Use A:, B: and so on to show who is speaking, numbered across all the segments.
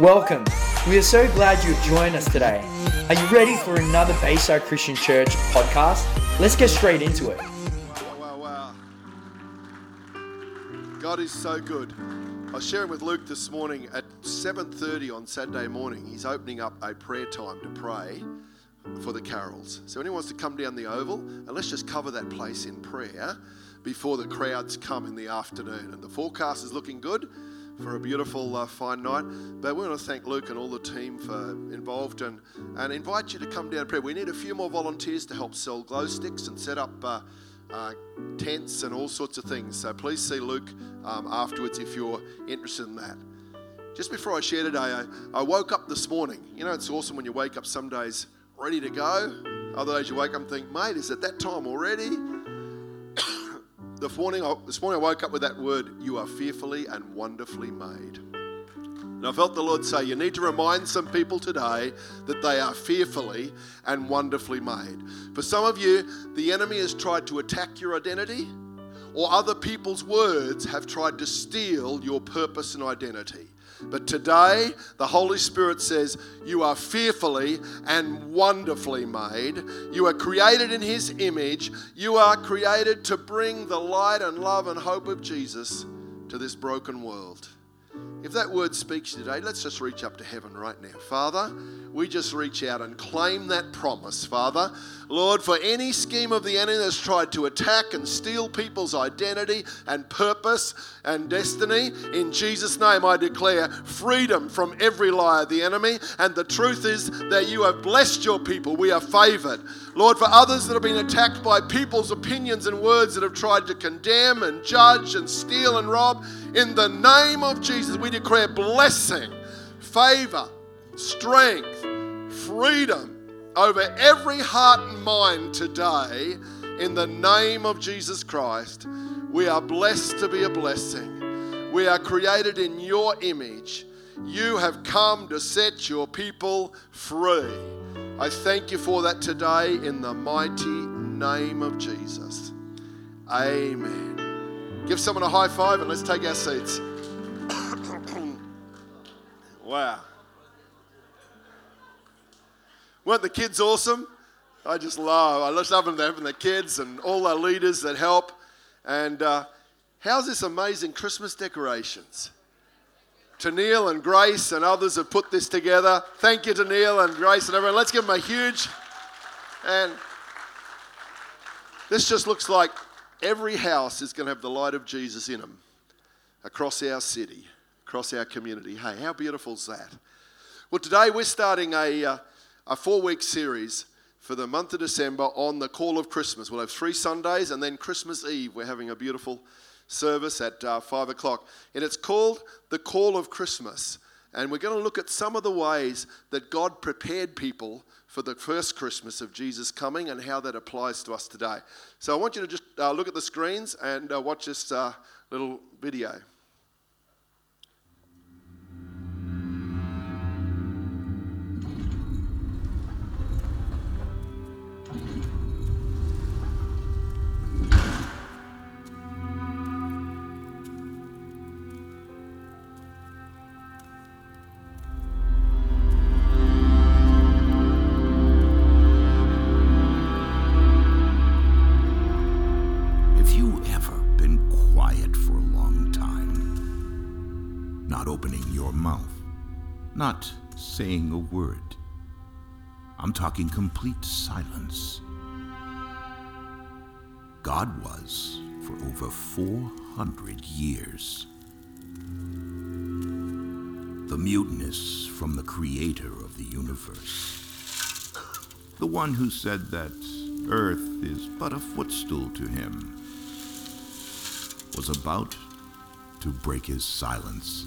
A: Welcome. We are so glad you've joined us today. Are you ready for another Bayside Christian Church podcast? Let's get straight into it.
B: Wow, wow. God is so good. I was sharing with Luke this morning at 7:30 on Saturday morning. He's opening up a prayer time to pray for the carols. So anyone wants to come down the oval and let's just cover that place in prayer before the crowds come in the afternoon. And the forecast is looking good for a beautiful, uh, fine night. But we want to thank Luke and all the team for involved and, and invite you to come down and pray. We need a few more volunteers to help sell glow sticks and set up uh, uh, tents and all sorts of things. So please see Luke um, afterwards if you're interested in that. Just before I share today, I, I woke up this morning. You know, it's awesome when you wake up some days ready to go. Other days you wake up and think, mate, is it that time already? This, morning, I, this morning I woke up with that word, you are fearfully and wonderfully made. And I felt the Lord say, You need to remind some people today that they are fearfully and wonderfully made. For some of you, the enemy has tried to attack your identity, or other people's words have tried to steal your purpose and identity. But today, the Holy Spirit says, You are fearfully and wonderfully made. You are created in His image. You are created to bring the light and love and hope of Jesus to this broken world. If that word speaks today, let's just reach up to heaven right now. Father, we just reach out and claim that promise, Father. Lord, for any scheme of the enemy that's tried to attack and steal people's identity and purpose and destiny, in Jesus' name I declare freedom from every lie of the enemy. And the truth is that you have blessed your people. We are favored. Lord, for others that have been attacked by people's opinions and words that have tried to condemn and judge and steal and rob, in the name of Jesus, we declare blessing, favor, strength, freedom over every heart and mind today. In the name of Jesus Christ, we are blessed to be a blessing. We are created in your image. You have come to set your people free. I thank you for that today in the mighty name of Jesus. Amen. Give someone a high five and let's take our seats. wow. Weren't the kids awesome? I just love, I just love them having the kids and all our leaders that help. And uh, how's this amazing Christmas decorations? To Neil and Grace and others have put this together. Thank you to Neil and Grace and everyone. Let's give them a huge. And this just looks like every house is going to have the light of Jesus in them across our city, across our community. Hey, how beautiful is that? Well, today we're starting a. Uh, a four week series for the month of December on the call of Christmas. We'll have three Sundays and then Christmas Eve, we're having a beautiful service at uh, five o'clock. And it's called The Call of Christmas. And we're going to look at some of the ways that God prepared people for the first Christmas of Jesus coming and how that applies to us today. So I want you to just uh, look at the screens and uh, watch this uh, little video.
C: Not saying a word. I'm talking complete silence. God was for over 400 years. The muteness from the creator of the universe. The one who said that earth is but a footstool to him was about to break his silence.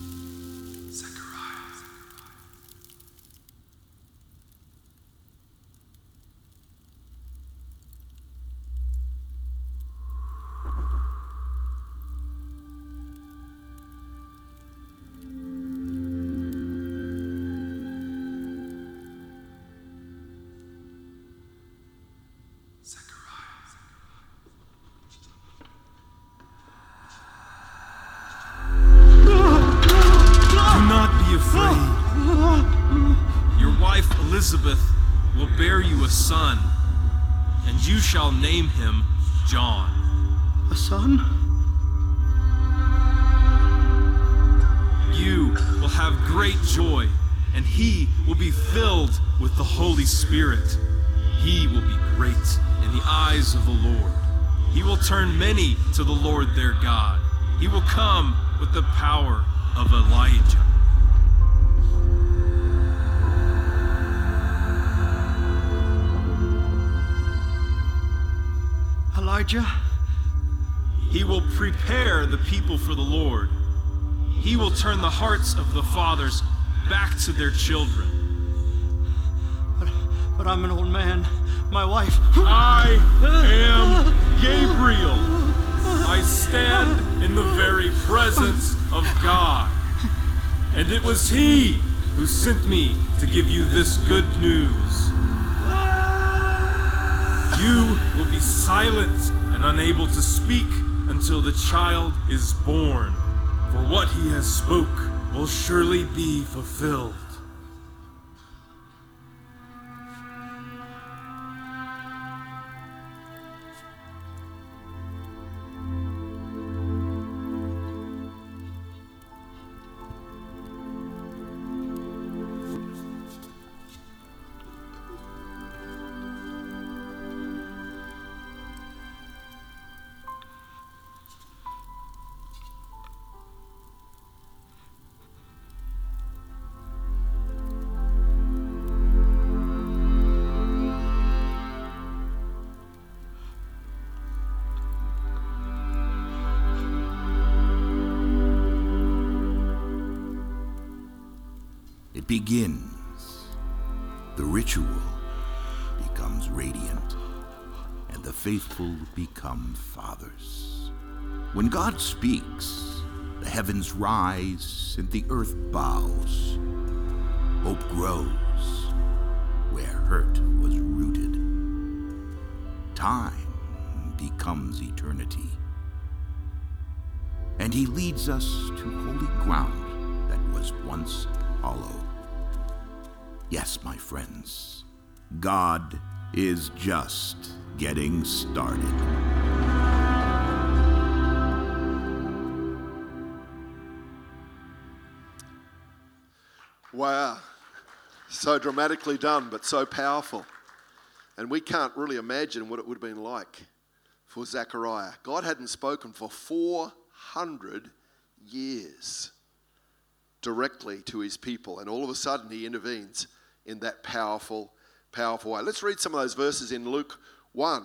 D: To their children.
E: But, but I'm an old man. My wife.
D: I am Gabriel. I stand in the very presence of God. And it was He who sent me to give you this good news. You will be silent and unable to speak until the child is born, for what he has spoke will surely be fulfilled.
C: Begins. The ritual becomes radiant, and the faithful become fathers. When God speaks, the heavens rise and the earth bows. Hope grows where hurt was rooted. Time becomes eternity. And he leads us to holy ground that was once hollow. Yes, my friends, God is just getting started.
B: Wow. So dramatically done, but so powerful. And we can't really imagine what it would have been like for Zechariah. God hadn't spoken for 400 years directly to his people, and all of a sudden he intervenes in that powerful, powerful way. Let's read some of those verses in Luke 1,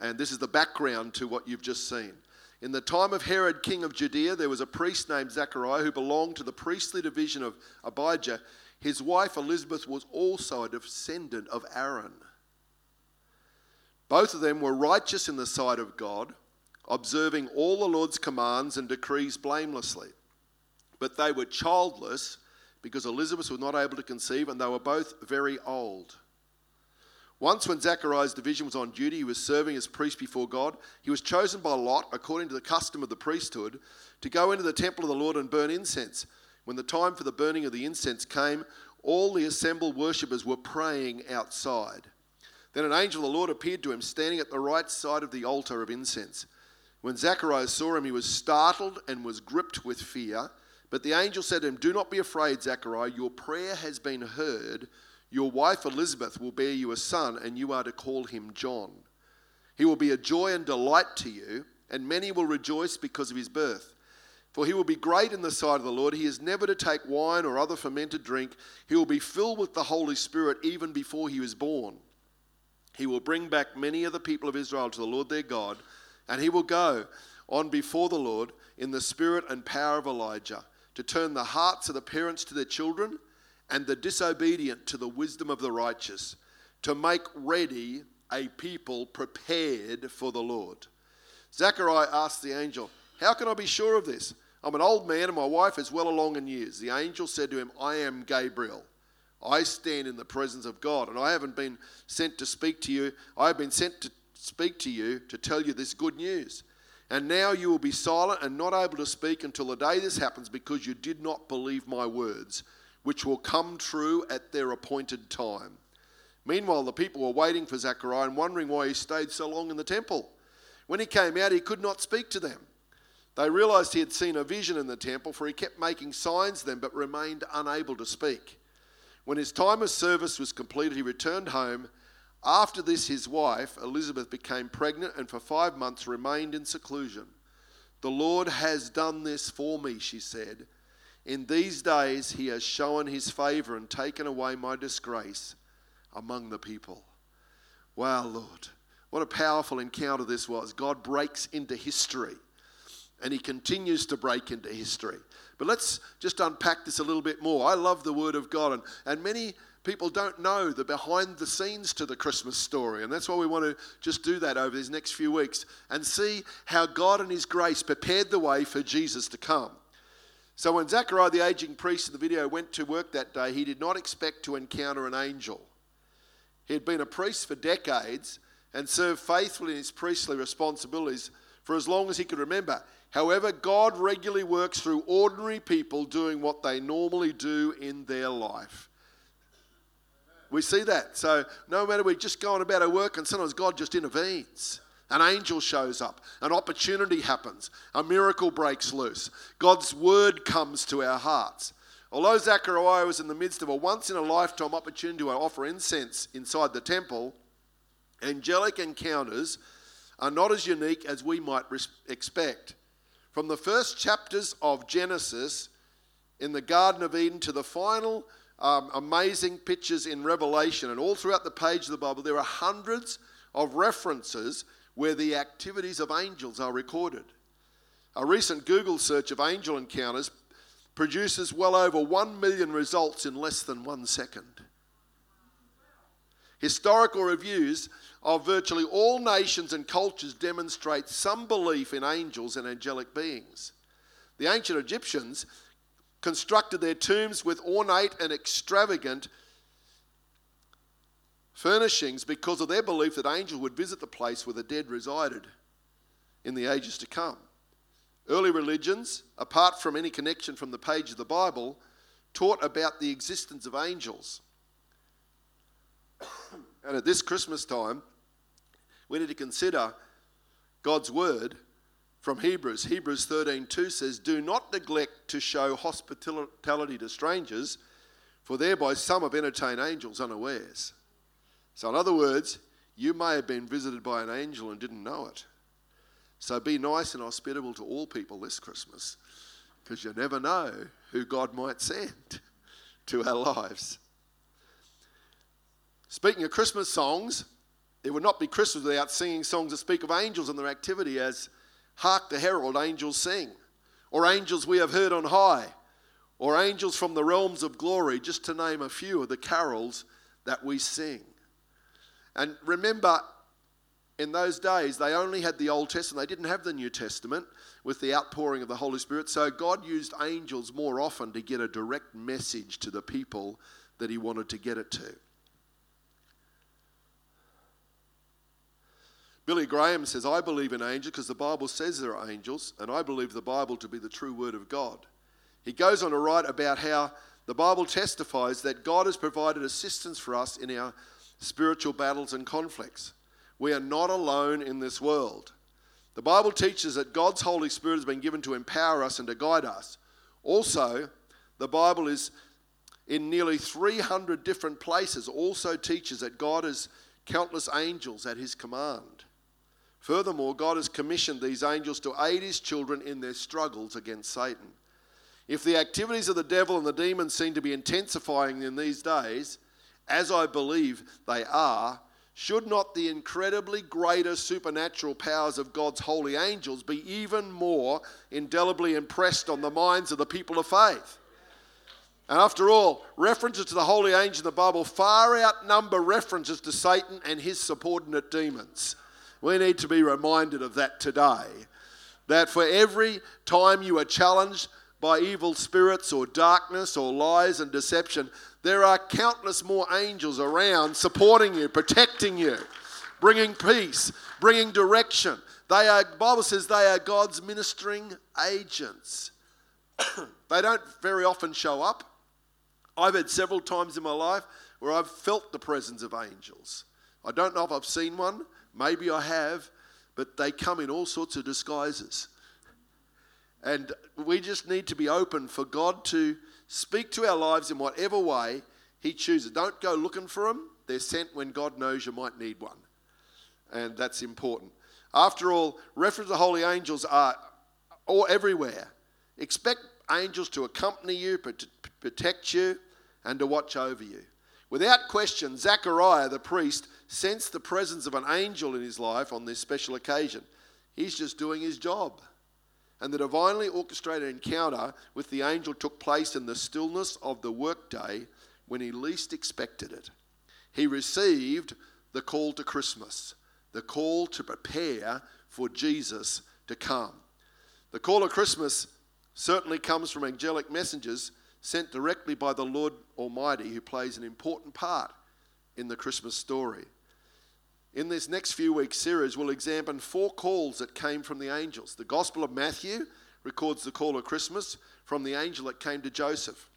B: and this is the background to what you've just seen. In the time of Herod, king of Judea, there was a priest named Zechariah who belonged to the priestly division of Abijah. His wife Elizabeth was also a descendant of Aaron. Both of them were righteous in the sight of God, observing all the Lord's commands and decrees blamelessly. But they were childless because Elizabeth was not able to conceive, and they were both very old. Once, when Zechariah's division was on duty, he was serving as priest before God. He was chosen by Lot, according to the custom of the priesthood, to go into the temple of the Lord and burn incense. When the time for the burning of the incense came, all the assembled worshippers were praying outside. Then an angel of the Lord appeared to him, standing at the right side of the altar of incense. When Zechariah saw him, he was startled and was gripped with fear. But the angel said to him, Do not be afraid, Zechariah. Your prayer has been heard. Your wife Elizabeth will bear you a son, and you are to call him John. He will be a joy and delight to you, and many will rejoice because of his birth. For he will be great in the sight of the Lord. He is never to take wine or other fermented drink. He will be filled with the Holy Spirit even before he was born. He will bring back many of the people of Israel to the Lord their God, and he will go on before the Lord in the spirit and power of Elijah to turn the hearts of the parents to their children and the disobedient to the wisdom of the righteous, to make ready a people prepared for the Lord. Zechariah asked the angel, How can I be sure of this? I'm an old man and my wife is well along in years. The angel said to him, I am Gabriel. I stand in the presence of God, and I haven't been sent to speak to you. I have been sent to speak to you to tell you this good news. And now you will be silent and not able to speak until the day this happens because you did not believe my words, which will come true at their appointed time. Meanwhile, the people were waiting for Zechariah and wondering why he stayed so long in the temple. When he came out, he could not speak to them. They realized he had seen a vision in the temple, for he kept making signs to them but remained unable to speak. When his time of service was completed, he returned home. After this, his wife, Elizabeth, became pregnant and for five months remained in seclusion. The Lord has done this for me, she said. In these days, he has shown his favor and taken away my disgrace among the people. Wow, Lord. What a powerful encounter this was. God breaks into history and he continues to break into history. But let's just unpack this a little bit more. I love the Word of God, and, and many people don't know the behind the scenes to the Christmas story. And that's why we want to just do that over these next few weeks and see how God and His grace prepared the way for Jesus to come. So when Zechariah, the aging priest in the video, went to work that day, he did not expect to encounter an angel. He had been a priest for decades and served faithfully in his priestly responsibilities for as long as he could remember. However, God regularly works through ordinary people doing what they normally do in their life. We see that. So, no matter we're just going about our work, and sometimes God just intervenes. An angel shows up, an opportunity happens, a miracle breaks loose. God's word comes to our hearts. Although Zechariah was in the midst of a once in a lifetime opportunity to offer incense inside the temple, angelic encounters are not as unique as we might expect. From the first chapters of Genesis in the Garden of Eden to the final um, amazing pictures in Revelation, and all throughout the page of the Bible, there are hundreds of references where the activities of angels are recorded. A recent Google search of angel encounters produces well over 1 million results in less than one second. Historical reviews of virtually all nations and cultures demonstrate some belief in angels and angelic beings. The ancient Egyptians constructed their tombs with ornate and extravagant furnishings because of their belief that angels would visit the place where the dead resided in the ages to come. Early religions, apart from any connection from the page of the Bible, taught about the existence of angels. and at this Christmas time, we need to consider God's word from Hebrews. Hebrews 13:2 says, "Do not neglect to show hospitality to strangers, for thereby some have entertained angels unawares." So in other words, you may have been visited by an angel and didn't know it. So be nice and hospitable to all people this Christmas, because you never know who God might send to our lives. Speaking of Christmas songs, it would not be Christmas without singing songs that speak of angels and their activity, as Hark the Herald, Angels Sing, or Angels We Have Heard on High, or Angels from the Realms of Glory, just to name a few of the carols that we sing. And remember, in those days, they only had the Old Testament, they didn't have the New Testament with the outpouring of the Holy Spirit. So God used angels more often to get a direct message to the people that He wanted to get it to. Billy Graham says, I believe in angels because the Bible says there are angels, and I believe the Bible to be the true word of God. He goes on to write about how the Bible testifies that God has provided assistance for us in our spiritual battles and conflicts. We are not alone in this world. The Bible teaches that God's Holy Spirit has been given to empower us and to guide us. Also, the Bible is in nearly 300 different places, also teaches that God has countless angels at his command. Furthermore, God has commissioned these angels to aid his children in their struggles against Satan. If the activities of the devil and the demons seem to be intensifying in these days, as I believe they are, should not the incredibly greater supernatural powers of God's holy angels be even more indelibly impressed on the minds of the people of faith? And after all, references to the holy angels in the Bible far outnumber references to Satan and his subordinate demons. We need to be reminded of that today. That for every time you are challenged by evil spirits or darkness or lies and deception, there are countless more angels around supporting you, protecting you, bringing peace, bringing direction. They are, Bible says they are God's ministering agents. they don't very often show up. I've had several times in my life where I've felt the presence of angels. I don't know if I've seen one, maybe I have, but they come in all sorts of disguises. And we just need to be open for God to speak to our lives in whatever way He chooses. Don't go looking for them, they're sent when God knows you might need one. And that's important. After all, reference to holy angels are all everywhere. Expect angels to accompany you, protect you, and to watch over you. Without question, Zechariah the priest sensed the presence of an angel in his life on this special occasion. He's just doing his job. And the divinely orchestrated encounter with the angel took place in the stillness of the workday when he least expected it. He received the call to Christmas, the call to prepare for Jesus to come. The call of Christmas certainly comes from angelic messengers sent directly by the Lord Almighty, who plays an important part in the Christmas story. In this next few weeks series, we'll examine four calls that came from the angels. The Gospel of Matthew records the call of Christmas from the angel that came to Joseph.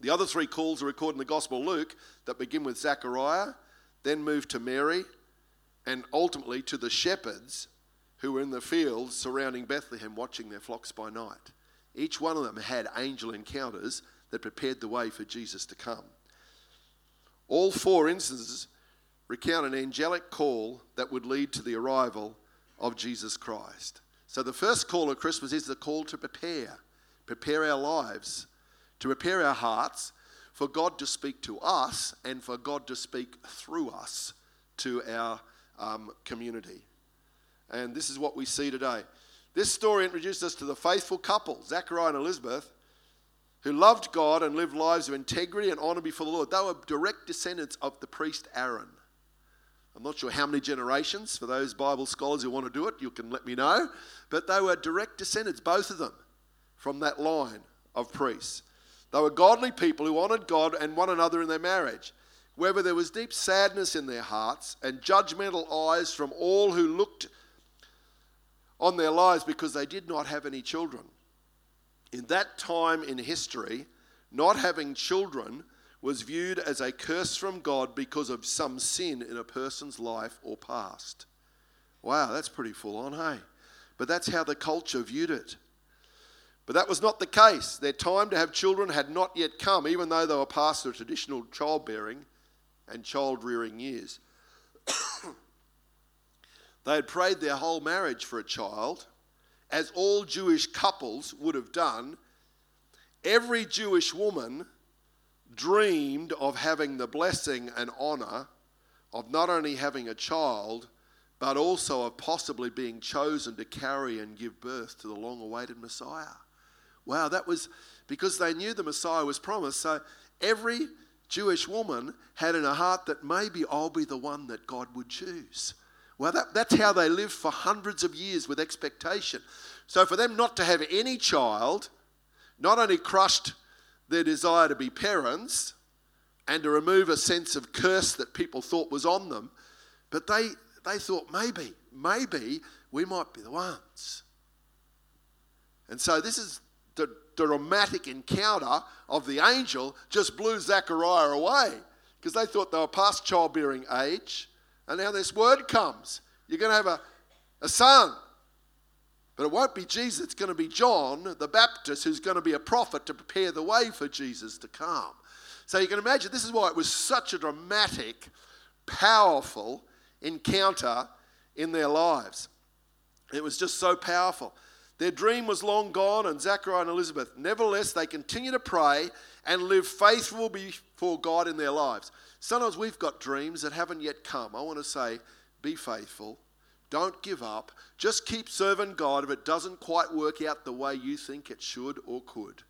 B: The other three calls are recorded in the Gospel of Luke that begin with Zechariah, then move to Mary, and ultimately to the shepherds who were in the fields surrounding Bethlehem watching their flocks by night. Each one of them had angel encounters that prepared the way for Jesus to come. All four instances recount an angelic call that would lead to the arrival of Jesus Christ. So, the first call of Christmas is the call to prepare, prepare our lives, to prepare our hearts for God to speak to us and for God to speak through us to our um, community. And this is what we see today. This story introduced us to the faithful couple, Zachariah and Elizabeth, who loved God and lived lives of integrity and honor before the Lord. They were direct descendants of the priest Aaron. I'm not sure how many generations. For those Bible scholars who want to do it, you can let me know. But they were direct descendants, both of them, from that line of priests. They were godly people who honored God and one another in their marriage. However, there was deep sadness in their hearts and judgmental eyes from all who looked on their lives because they did not have any children. In that time in history, not having children was viewed as a curse from God because of some sin in a person's life or past. Wow, that's pretty full on, hey? But that's how the culture viewed it. But that was not the case. Their time to have children had not yet come, even though they were past their traditional childbearing and child rearing years. They had prayed their whole marriage for a child, as all Jewish couples would have done. Every Jewish woman dreamed of having the blessing and honor of not only having a child, but also of possibly being chosen to carry and give birth to the long awaited Messiah. Wow, that was because they knew the Messiah was promised. So every Jewish woman had in her heart that maybe I'll be the one that God would choose. Well, that, that's how they lived for hundreds of years with expectation. So for them not to have any child, not only crushed their desire to be parents and to remove a sense of curse that people thought was on them, but they, they thought maybe, maybe we might be the ones. And so this is the dramatic encounter of the angel just blew Zechariah away because they thought they were past childbearing age and now this word comes. You're going to have a, a son. But it won't be Jesus, it's going to be John the Baptist who's going to be a prophet to prepare the way for Jesus to come. So you can imagine this is why it was such a dramatic, powerful encounter in their lives. It was just so powerful. Their dream was long gone, and Zachariah and Elizabeth, nevertheless, they continue to pray and live faithful before God in their lives. Sometimes we've got dreams that haven't yet come. I want to say, be faithful. Don't give up. Just keep serving God if it doesn't quite work out the way you think it should or could.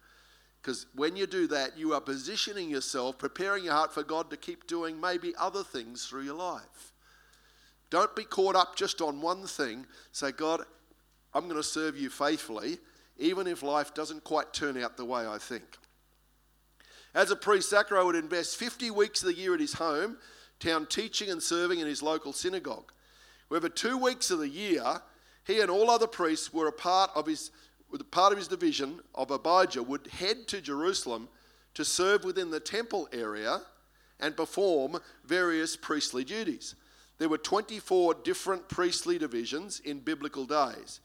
B: Because when you do that, you are positioning yourself, preparing your heart for God to keep doing maybe other things through your life. Don't be caught up just on one thing. Say, God, I'm going to serve you faithfully, even if life doesn't quite turn out the way I think. As a priest, Zachariah would invest 50 weeks of the year at his home town teaching and serving in his local synagogue. However, two weeks of the year, he and all other priests were a part of his, part of his division of Abijah would head to Jerusalem to serve within the temple area and perform various priestly duties. There were 24 different priestly divisions in biblical days.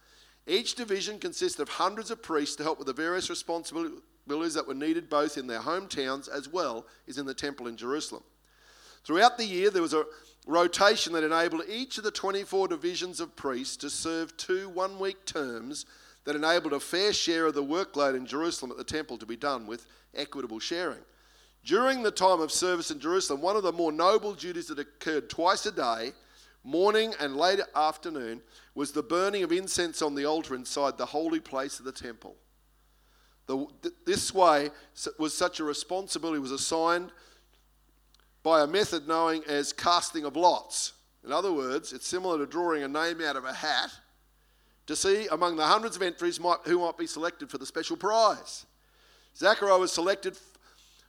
B: Each division consisted of hundreds of priests to help with the various responsibilities that were needed both in their hometowns as well as in the temple in Jerusalem. Throughout the year, there was a rotation that enabled each of the 24 divisions of priests to serve two one week terms that enabled a fair share of the workload in Jerusalem at the temple to be done with equitable sharing. During the time of service in Jerusalem, one of the more noble duties that occurred twice a day, morning and late afternoon, was the burning of incense on the altar inside the holy place of the temple. The, this way was such a responsibility was assigned by a method known as casting of lots. In other words, it's similar to drawing a name out of a hat to see among the hundreds of entries might, who might be selected for the special prize. Zachariah was selected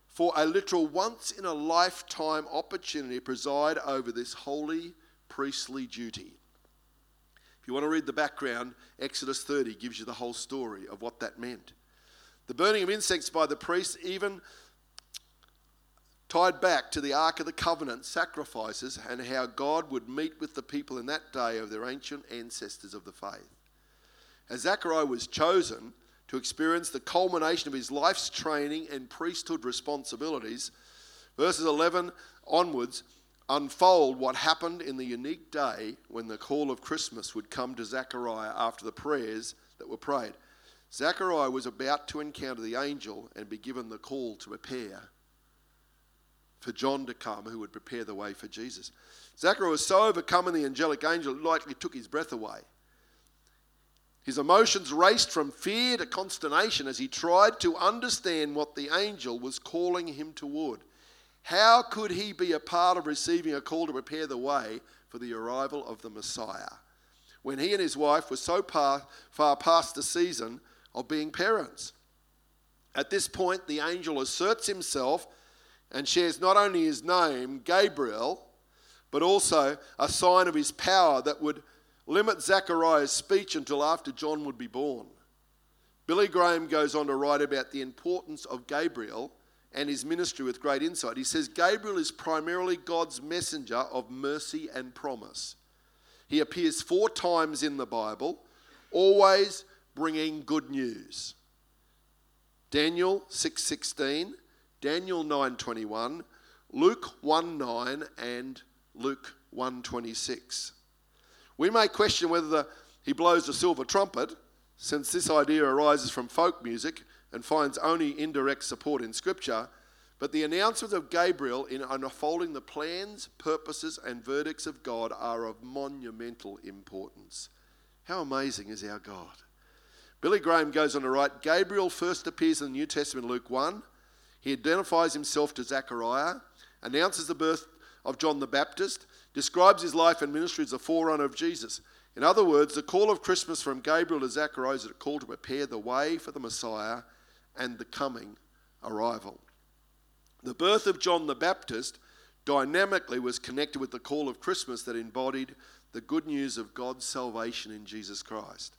B: for a literal once in a lifetime opportunity to preside over this holy priestly duty. If you want to read the background, Exodus 30 gives you the whole story of what that meant. The burning of incense by the priests even tied back to the Ark of the Covenant sacrifices and how God would meet with the people in that day of their ancient ancestors of the faith. As Zechariah was chosen to experience the culmination of his life's training and priesthood responsibilities, verses 11 onwards unfold what happened in the unique day when the call of Christmas would come to Zechariah after the prayers that were prayed. Zechariah was about to encounter the angel and be given the call to prepare for John to come, who would prepare the way for Jesus. Zechariah was so overcome in the angelic angel, it likely took his breath away. His emotions raced from fear to consternation as he tried to understand what the angel was calling him toward. How could he be a part of receiving a call to prepare the way for the arrival of the Messiah when he and his wife were so far, far past the season of being parents? At this point, the angel asserts himself and shares not only his name, Gabriel, but also a sign of his power that would limit Zechariah's speech until after John would be born. Billy Graham goes on to write about the importance of Gabriel and his ministry with great insight. He says Gabriel is primarily God's messenger of mercy and promise. He appears four times in the Bible, always bringing good news. Daniel 6:16, Daniel 9:21, Luke 1:9 and Luke 1:26. We may question whether the, he blows the silver trumpet, since this idea arises from folk music and finds only indirect support in Scripture. But the announcements of Gabriel in unfolding the plans, purposes, and verdicts of God are of monumental importance. How amazing is our God? Billy Graham goes on to write Gabriel first appears in the New Testament, Luke 1. He identifies himself to Zechariah, announces the birth of John the Baptist, describes his life and ministry as a forerunner of Jesus. In other words, the call of Christmas from Gabriel to Zechariah is a call to prepare the way for the Messiah and the coming arrival. The birth of John the Baptist dynamically was connected with the call of Christmas that embodied the good news of God's salvation in Jesus Christ.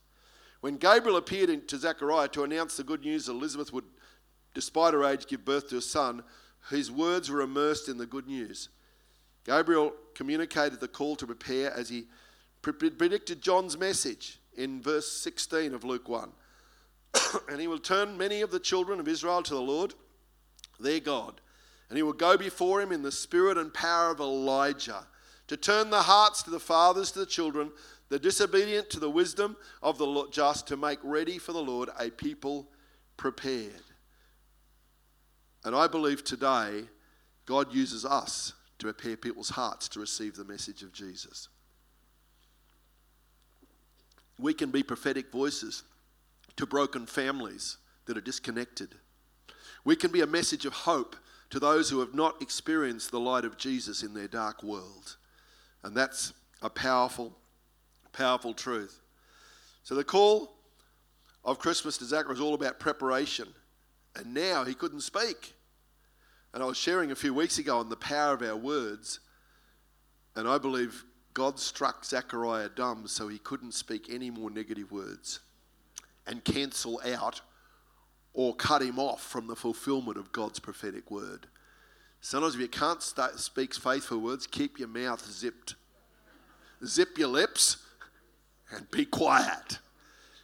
B: When Gabriel appeared to Zechariah to announce the good news that Elizabeth would, despite her age, give birth to a son, his words were immersed in the good news. Gabriel communicated the call to prepare as he predicted John's message in verse 16 of Luke 1. and he will turn many of the children of Israel to the Lord, their God. And he will go before him in the spirit and power of Elijah to turn the hearts to the fathers to the children, the disobedient to the wisdom of the just, to make ready for the Lord a people prepared. And I believe today God uses us to prepare people's hearts to receive the message of Jesus. We can be prophetic voices to broken families that are disconnected. We can be a message of hope to those who have not experienced the light of Jesus in their dark world. And that's a powerful, powerful truth. So the call of Christmas to Zachariah is all about preparation. And now he couldn't speak. And I was sharing a few weeks ago on the power of our words. And I believe God struck Zechariah dumb so he couldn't speak any more negative words and cancel out or cut him off from the fulfillment of God's prophetic word. Sometimes if you can't speak faithful words, keep your mouth zipped. Zip your lips and be quiet.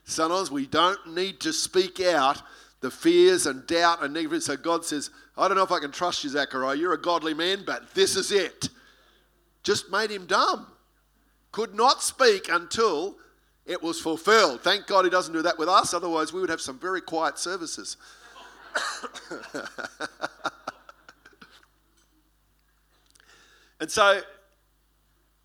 B: Sometimes we don't need to speak out the fears and doubt and negativity. So God says, I don't know if I can trust you, Zachariah. You're a godly man, but this is it. Just made him dumb. Could not speak until it was fulfilled. Thank God he doesn't do that with us, otherwise, we would have some very quiet services. and so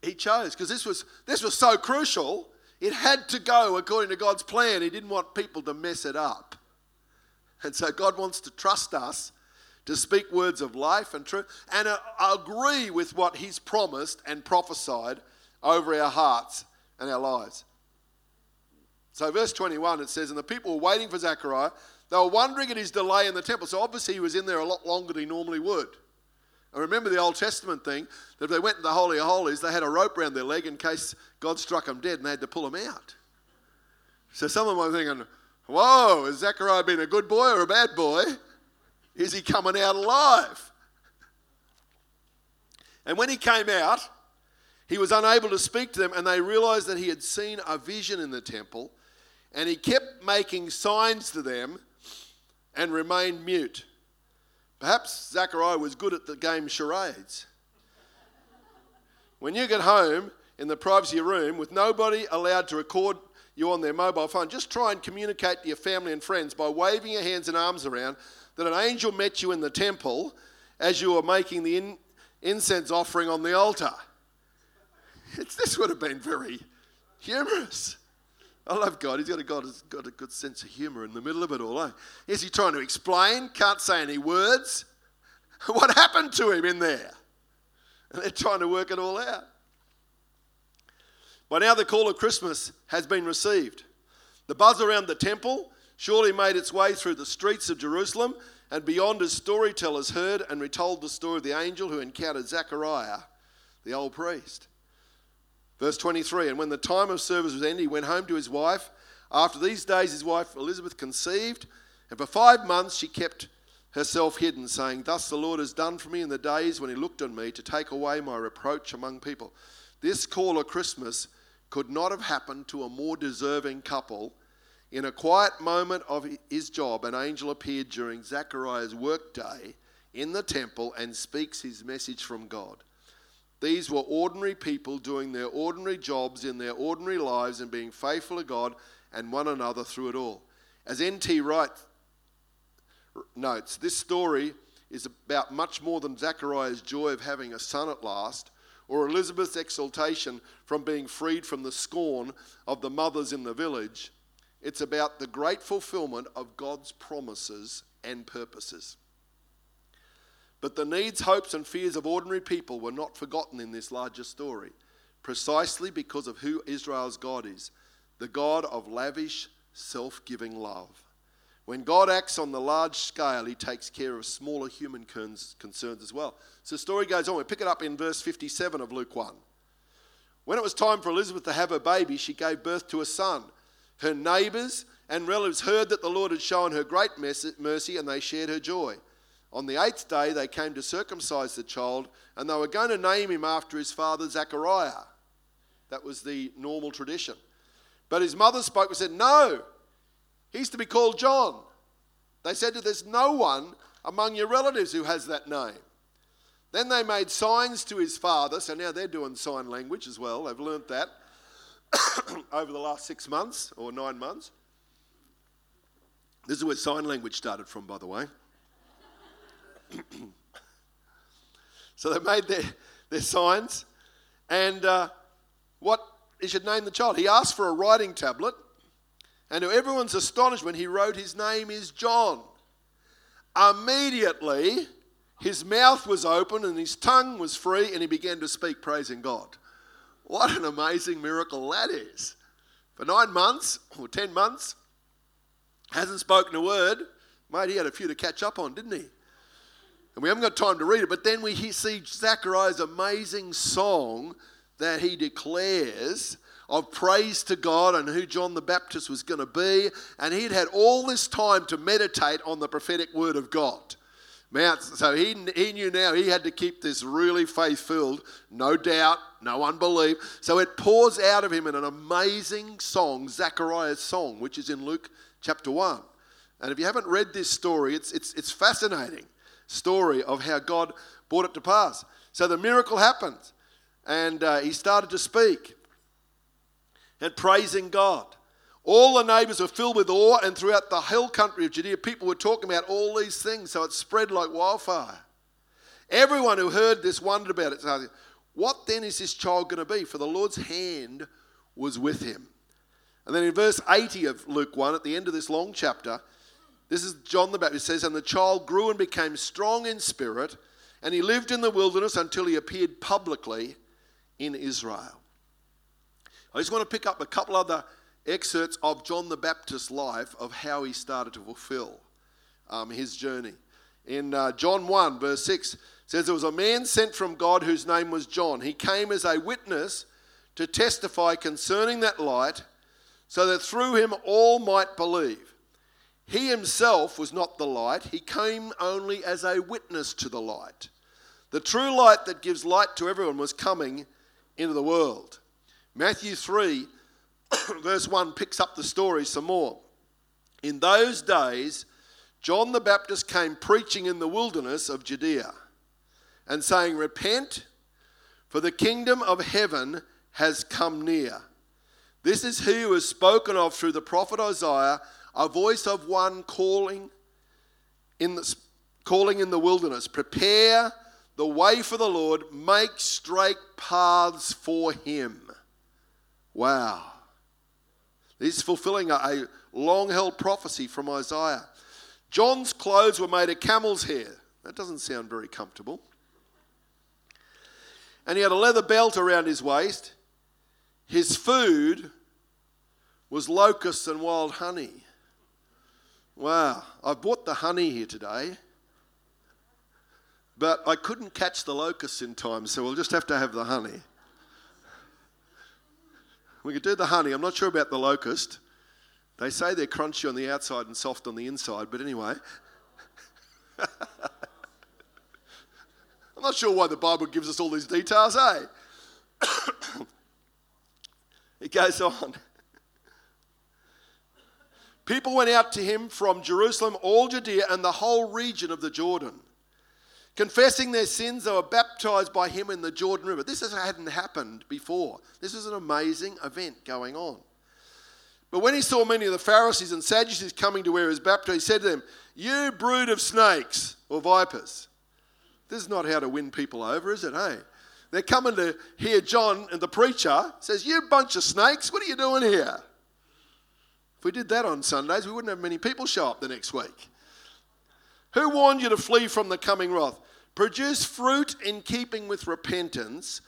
B: he chose because this was this was so crucial it had to go according to god's plan. He didn't want people to mess it up. And so god wants to trust us to speak words of life and truth and uh, agree with what he's promised and prophesied over our hearts and our lives. So verse 21 it says and the people were waiting for zechariah. They were wondering at his delay in the temple. So obviously he was in there a lot longer than he normally would and remember the Old Testament thing that if they went to the Holy of Holies, they had a rope around their leg in case God struck them dead and they had to pull them out. So some of them were thinking, whoa, has Zechariah been a good boy or a bad boy? Is he coming out alive? And when he came out, he was unable to speak to them, and they realized that he had seen a vision in the temple, and he kept making signs to them and remained mute. Perhaps Zachariah was good at the game charades. When you get home in the privacy of your room with nobody allowed to record you on their mobile phone, just try and communicate to your family and friends by waving your hands and arms around that an angel met you in the temple as you were making the in, incense offering on the altar. This would have been very humorous. I love God. He's got a, God he's got a good sense of humour in the middle of it all. Eh? Is he trying to explain? Can't say any words. What happened to him in there? And they're trying to work it all out. By now, the call of Christmas has been received. The buzz around the temple surely made its way through the streets of Jerusalem and beyond as storytellers heard and retold the story of the angel who encountered Zechariah, the old priest. Verse 23 And when the time of service was ended, he went home to his wife. After these days, his wife Elizabeth conceived, and for five months she kept herself hidden, saying, Thus the Lord has done for me in the days when he looked on me to take away my reproach among people. This call of Christmas could not have happened to a more deserving couple. In a quiet moment of his job, an angel appeared during Zechariah's workday in the temple and speaks his message from God. These were ordinary people doing their ordinary jobs in their ordinary lives and being faithful to God and one another through it all. As N.T. Wright notes, this story is about much more than Zachariah's joy of having a son at last, or Elizabeth's exultation from being freed from the scorn of the mothers in the village. It's about the great fulfillment of God's promises and purposes. But the needs, hopes, and fears of ordinary people were not forgotten in this larger story, precisely because of who Israel's God is the God of lavish, self giving love. When God acts on the large scale, he takes care of smaller human concerns as well. So the story goes on. We pick it up in verse 57 of Luke 1. When it was time for Elizabeth to have her baby, she gave birth to a son. Her neighbors and relatives heard that the Lord had shown her great mercy and they shared her joy. On the eighth day, they came to circumcise the child, and they were going to name him after his father Zechariah. That was the normal tradition. But his mother spoke and said, No, he's to be called John. They said to There's no one among your relatives who has that name. Then they made signs to his father, so now they're doing sign language as well. They've learnt that over the last six months or nine months. This is where sign language started from, by the way. so they made their, their signs. And uh, what he should name the child? He asked for a writing tablet. And to everyone's astonishment, he wrote, His name is John. Immediately, his mouth was open and his tongue was free, and he began to speak, praising God. What an amazing miracle that is. For nine months or ten months, hasn't spoken a word. Mate, he had a few to catch up on, didn't he? And we haven't got time to read it, but then we see Zachariah's amazing song that he declares of praise to God and who John the Baptist was going to be. And he'd had all this time to meditate on the prophetic word of God. So he, he knew now he had to keep this really faith filled, no doubt, no unbelief. So it pours out of him in an amazing song, Zechariah's song, which is in Luke chapter 1. And if you haven't read this story, it's, it's, it's fascinating story of how God brought it to pass. So the miracle happened, and uh, he started to speak and praising God. All the neighbors were filled with awe, and throughout the hill country of Judea, people were talking about all these things, so it spread like wildfire. Everyone who heard this wondered about it. What then is this child going to be? For the Lord's hand was with him. And then in verse 80 of Luke 1, at the end of this long chapter, this is John the Baptist says, And the child grew and became strong in spirit, and he lived in the wilderness until he appeared publicly in Israel. I just want to pick up a couple other excerpts of John the Baptist's life of how he started to fulfill um, his journey. In uh, John 1, verse 6, says, There was a man sent from God whose name was John. He came as a witness to testify concerning that light, so that through him all might believe. He himself was not the light, he came only as a witness to the light. The true light that gives light to everyone was coming into the world. Matthew 3 verse 1 picks up the story some more. In those days, John the Baptist came preaching in the wilderness of Judea and saying, Repent, for the kingdom of heaven has come near. This is he who is spoken of through the prophet Isaiah, a voice of one calling in the, calling in the wilderness, Prepare the way for the Lord, make straight paths for him. Wow. This is fulfilling a, a long held prophecy from Isaiah. John's clothes were made of camel's hair. That doesn't sound very comfortable. And he had a leather belt around his waist. His food was locusts and wild honey. Wow, I bought the honey here today, but I couldn't catch the locusts in time, so we'll just have to have the honey. We could do the honey. I'm not sure about the locust. They say they're crunchy on the outside and soft on the inside, but anyway. I'm not sure why the Bible gives us all these details, eh? it goes on. People went out to him from Jerusalem, all Judea, and the whole region of the Jordan. Confessing their sins, they were baptized by him in the Jordan River. This hadn't happened before. This was an amazing event going on. But when he saw many of the Pharisees and Sadducees coming to where he was baptized, he said to them, You brood of snakes or vipers. This is not how to win people over, is it? Hey, they're coming to hear John, and the preacher says, You bunch of snakes, what are you doing here? If we did that on Sundays, we wouldn't have many people show up the next week. Who warned you to flee from the coming wrath? Produce fruit in keeping with repentance,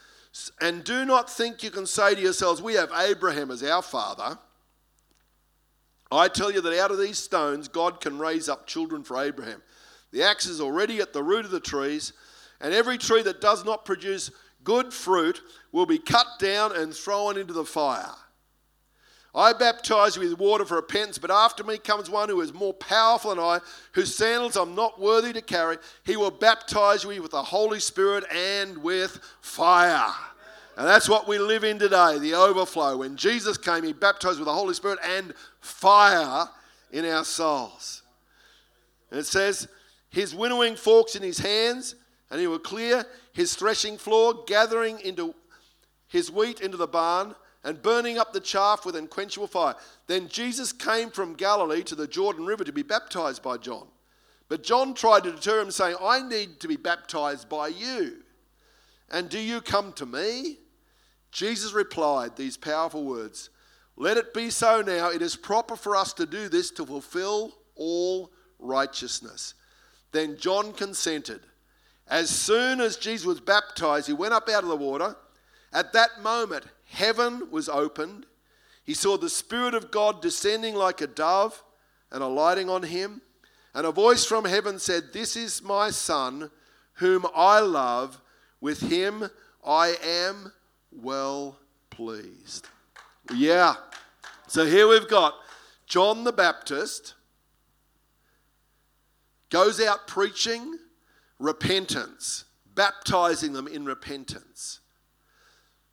B: and do not think you can say to yourselves, We have Abraham as our father. I tell you that out of these stones, God can raise up children for Abraham. The axe is already at the root of the trees, and every tree that does not produce good fruit will be cut down and thrown into the fire. I baptize you with water for repentance, but after me comes one who is more powerful than I, whose sandals I'm not worthy to carry. He will baptize you with the Holy Spirit and with fire. And that's what we live in today the overflow. When Jesus came, He baptized with the Holy Spirit and fire in our souls. And it says, His winnowing forks in His hands, and He will clear His threshing floor, gathering into His wheat into the barn and burning up the chaff with unquenchable fire. Then Jesus came from Galilee to the Jordan River to be baptized by John. But John tried to deter him, saying, I need to be baptized by you. And do you come to me? Jesus replied these powerful words Let it be so now. It is proper for us to do this to fulfill all righteousness. Then John consented. As soon as Jesus was baptized, he went up out of the water. At that moment, heaven was opened. He saw the Spirit of God descending like a dove and alighting on him. And a voice from heaven said, This is my Son, whom I love. With him I am well pleased. Yeah. So here we've got John the Baptist goes out preaching repentance, baptizing them in repentance.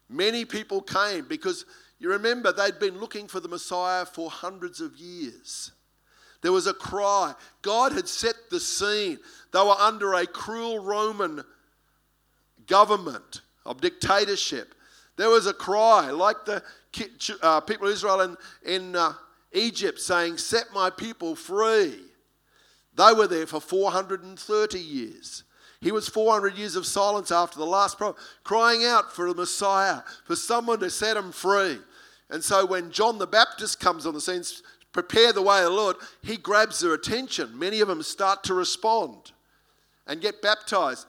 B: Many people came because you remember they'd been looking for the Messiah for hundreds of years. There was a cry. God had set the scene. They were under a cruel Roman government of dictatorship. There was a cry, like the uh, people of Israel in, in uh, Egypt saying, Set my people free. They were there for 430 years. He was 400 years of silence after the last prophet, crying out for a Messiah, for someone to set him free. And so when John the Baptist comes on the scene, prepare the way of the Lord, he grabs their attention. Many of them start to respond and get baptized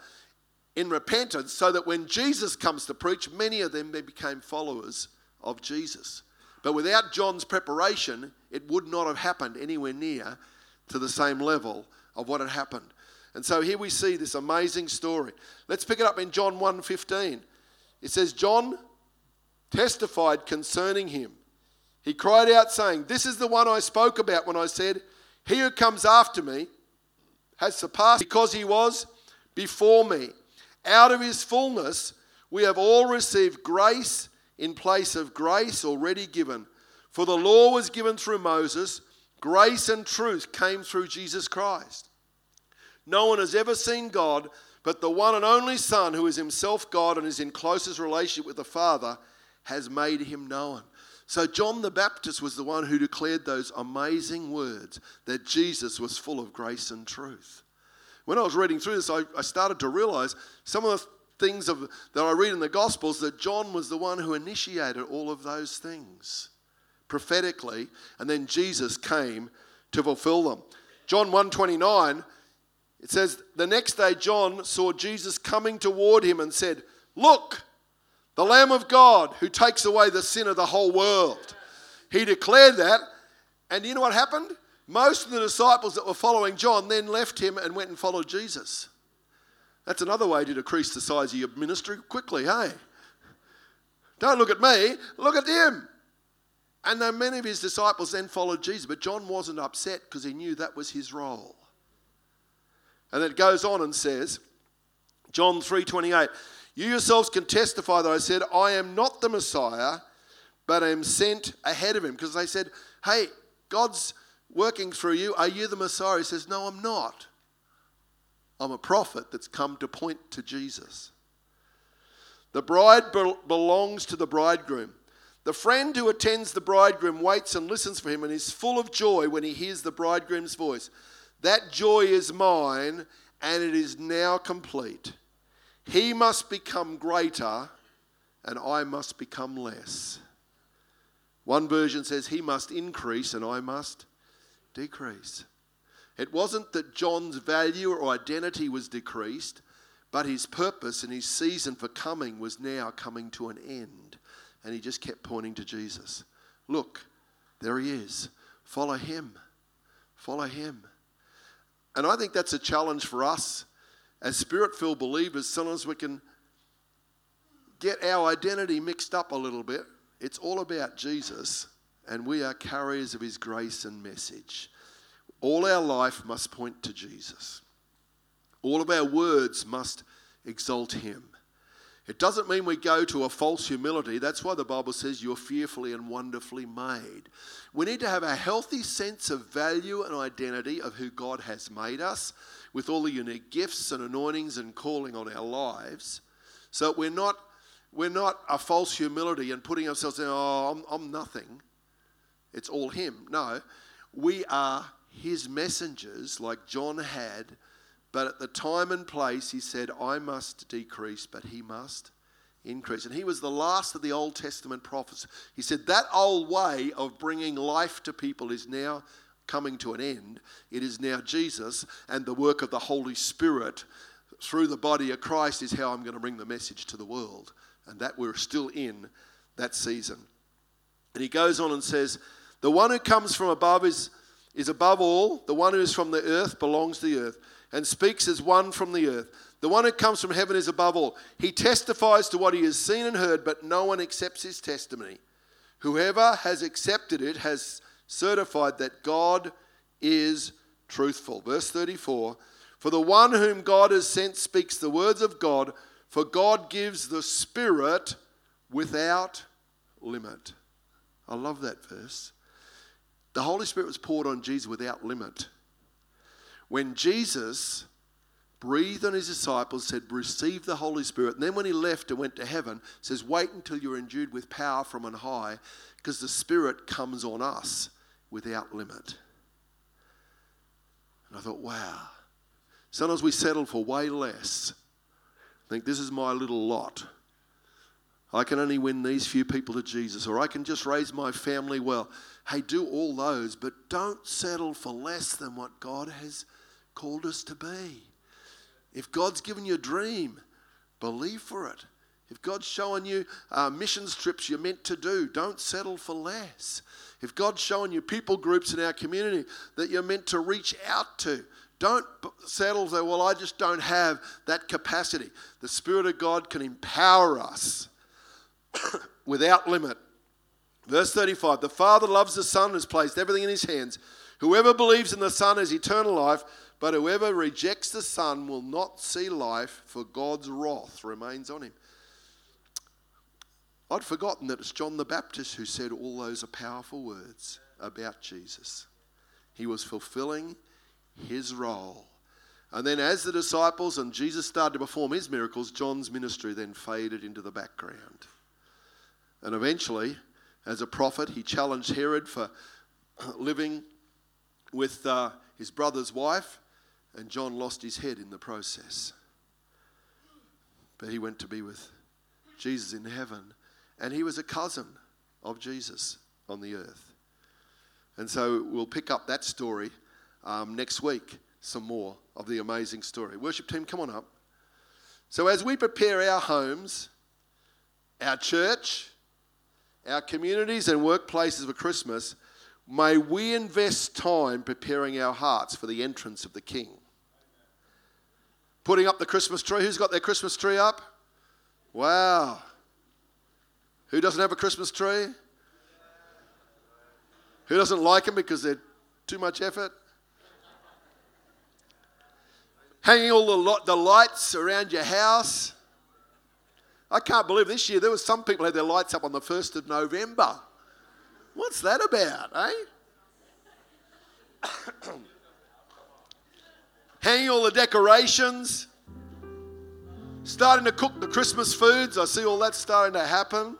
B: in repentance so that when Jesus comes to preach, many of them became followers of Jesus. But without John's preparation, it would not have happened anywhere near to the same level of what had happened. And so here we see this amazing story. Let's pick it up in John 1:15. It says John testified concerning him. He cried out saying, "This is the one I spoke about when I said, he who comes after me has surpassed because he was before me. Out of his fullness we have all received grace in place of grace already given. For the law was given through Moses, grace and truth came through Jesus Christ. No one has ever seen God, but the one and only Son, who is himself God and is in closest relationship with the Father, has made him known. So, John the Baptist was the one who declared those amazing words that Jesus was full of grace and truth. When I was reading through this, I, I started to realize some of the things of, that I read in the Gospels that John was the one who initiated all of those things prophetically, and then Jesus came to fulfill them. John 129 it says, The next day, John saw Jesus coming toward him and said, Look, the Lamb of God who takes away the sin of the whole world. He declared that, and you know what happened? Most of the disciples that were following John then left him and went and followed Jesus. That's another way to decrease the size of your ministry quickly, hey? Don't look at me, look at him. And then many of his disciples then followed Jesus, but John wasn't upset because he knew that was his role. And it goes on and says, John 3:28, you yourselves can testify that I said, I am not the Messiah, but am sent ahead of him. Because they said, Hey, God's working through you. Are you the Messiah? He says, No, I'm not. I'm a prophet that's come to point to Jesus. The bride be- belongs to the bridegroom. The friend who attends the bridegroom waits and listens for him and is full of joy when he hears the bridegroom's voice. That joy is mine, and it is now complete. He must become greater, and I must become less. One version says, He must increase, and I must decrease. It wasn't that John's value or identity was decreased, but his purpose and his season for coming was now coming to an end. And he just kept pointing to Jesus. Look, there he is. Follow him. Follow him. And I think that's a challenge for us as spirit filled believers. Sometimes we can get our identity mixed up a little bit. It's all about Jesus, and we are carriers of his grace and message. All our life must point to Jesus. All of our words must exalt him. It doesn't mean we go to a false humility. That's why the Bible says you're fearfully and wonderfully made. We need to have a healthy sense of value and identity of who God has made us with all the unique gifts and anointings and calling on our lives. So we're not, we're not a false humility and putting ourselves in, oh, I'm, I'm nothing. It's all Him. No, we are His messengers, like John had but at the time and place, he said, I must decrease, but he must increase. And he was the last of the Old Testament prophets. He said, That old way of bringing life to people is now coming to an end. It is now Jesus, and the work of the Holy Spirit through the body of Christ is how I'm going to bring the message to the world. And that we're still in that season. And he goes on and says, The one who comes from above is, is above all, the one who is from the earth belongs to the earth and speaks as one from the earth. The one who comes from heaven is above all. He testifies to what he has seen and heard, but no one accepts his testimony. Whoever has accepted it has certified that God is truthful. Verse 34 For the one whom God has sent speaks the words of God, for God gives the Spirit without limit. I love that verse. The Holy Spirit was poured on Jesus without limit. When Jesus breathed on his disciples, said, Receive the Holy Spirit. And then when he left and went to heaven, says, Wait until you're endued with power from on high, because the Spirit comes on us without limit. And I thought, wow. Sometimes we settle for way less. Think this is my little lot. I can only win these few people to Jesus, or I can just raise my family well. Hey, do all those, but don't settle for less than what God has called us to be. If God's given you a dream, believe for it. If God's showing you uh, missions trips you're meant to do, don't settle for less. If God's showing you people groups in our community that you're meant to reach out to, don't settle there, well, I just don't have that capacity. The Spirit of God can empower us without limit. Verse 35 The Father loves the Son, and has placed everything in his hands. Whoever believes in the Son has eternal life, but whoever rejects the Son will not see life, for God's wrath remains on him. I'd forgotten that it's John the Baptist who said all those powerful words about Jesus. He was fulfilling his role. And then, as the disciples and Jesus started to perform his miracles, John's ministry then faded into the background. And eventually, as a prophet, he challenged Herod for living with uh, his brother's wife, and John lost his head in the process. But he went to be with Jesus in heaven and he was a cousin of Jesus on the earth. And so we'll pick up that story um, next week, some more of the amazing story. Worship team, come on up. So as we prepare our homes, our church, our communities and workplaces for Christmas, may we invest time preparing our hearts for the entrance of the King. Putting up the Christmas tree. Who's got their Christmas tree up? Wow. Who doesn't have a Christmas tree? Who doesn't like them because they're too much effort? Hanging all the, the lights around your house. I can't believe this year there was some people had their lights up on the 1st of November. What's that about, eh? Hanging all the decorations. Starting to cook the Christmas foods. I see all that starting to happen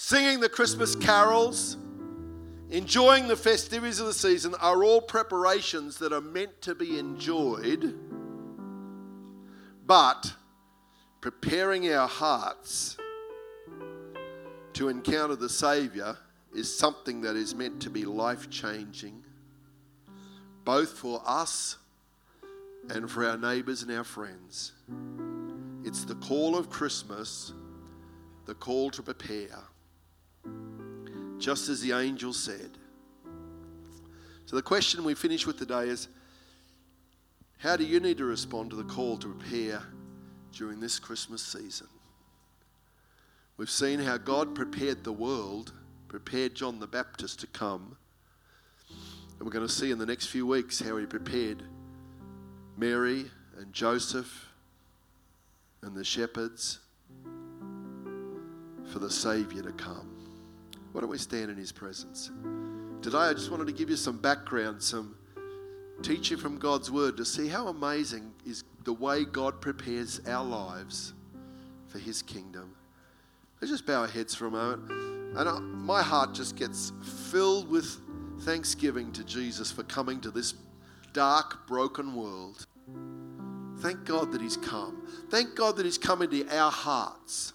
B: singing the Christmas carols, enjoying the festivities of the season are all preparations that are meant to be enjoyed, but preparing our hearts to encounter the Saviour is something that is meant to be life changing, both for us and for our neighbours and our friends. It's the call of Christmas, the call to prepare just as the angel said. So, the question we finish with today is how do you need to respond to the call to prepare during this Christmas season? We've seen how God prepared the world, prepared John the Baptist to come. And we're going to see in the next few weeks how he prepared Mary and Joseph and the shepherds for the Savior to come. Why don't we stand in His presence? Today, I just wanted to give you some background, some teaching from God's Word to see how amazing is the way God prepares our lives for His kingdom. Let's just bow our heads for a moment. And I, my heart just gets filled with thanksgiving to Jesus for coming to this dark, broken world. Thank God that He's come. Thank God that He's come into our hearts.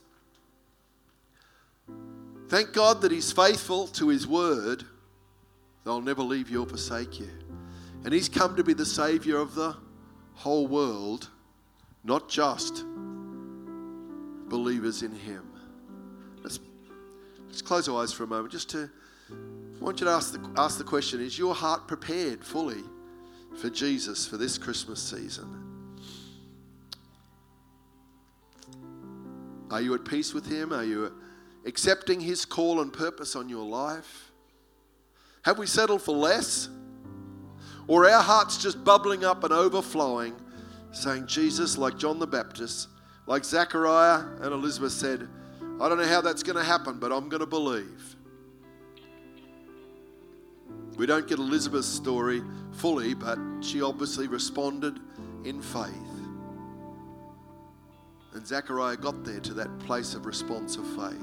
B: Thank God that He's faithful to His word. They'll never leave you or forsake you. And He's come to be the Savior of the whole world, not just believers in Him. Let's, let's close our eyes for a moment just to. I want you to ask the, ask the question Is your heart prepared fully for Jesus for this Christmas season? Are you at peace with Him? Are you accepting His call and purpose on your life? Have we settled for less? Or our hearts just bubbling up and overflowing, saying, Jesus, like John the Baptist, like Zachariah and Elizabeth said, I don't know how that's going to happen, but I'm going to believe. We don't get Elizabeth's story fully, but she obviously responded in faith. And Zechariah got there to that place of response of faith.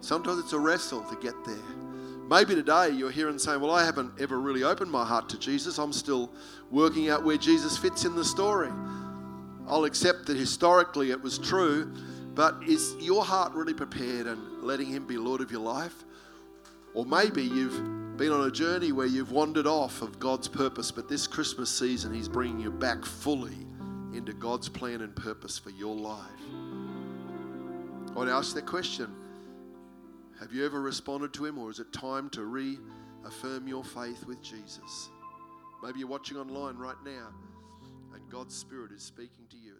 B: Sometimes it's a wrestle to get there. Maybe today you're here and saying, Well, I haven't ever really opened my heart to Jesus. I'm still working out where Jesus fits in the story. I'll accept that historically it was true, but is your heart really prepared and letting Him be Lord of your life? Or maybe you've been on a journey where you've wandered off of God's purpose, but this Christmas season He's bringing you back fully into God's plan and purpose for your life. I want to ask that question Have you ever responded to Him, or is it time to reaffirm your faith with Jesus? Maybe you're watching online right now and God's Spirit is speaking to you.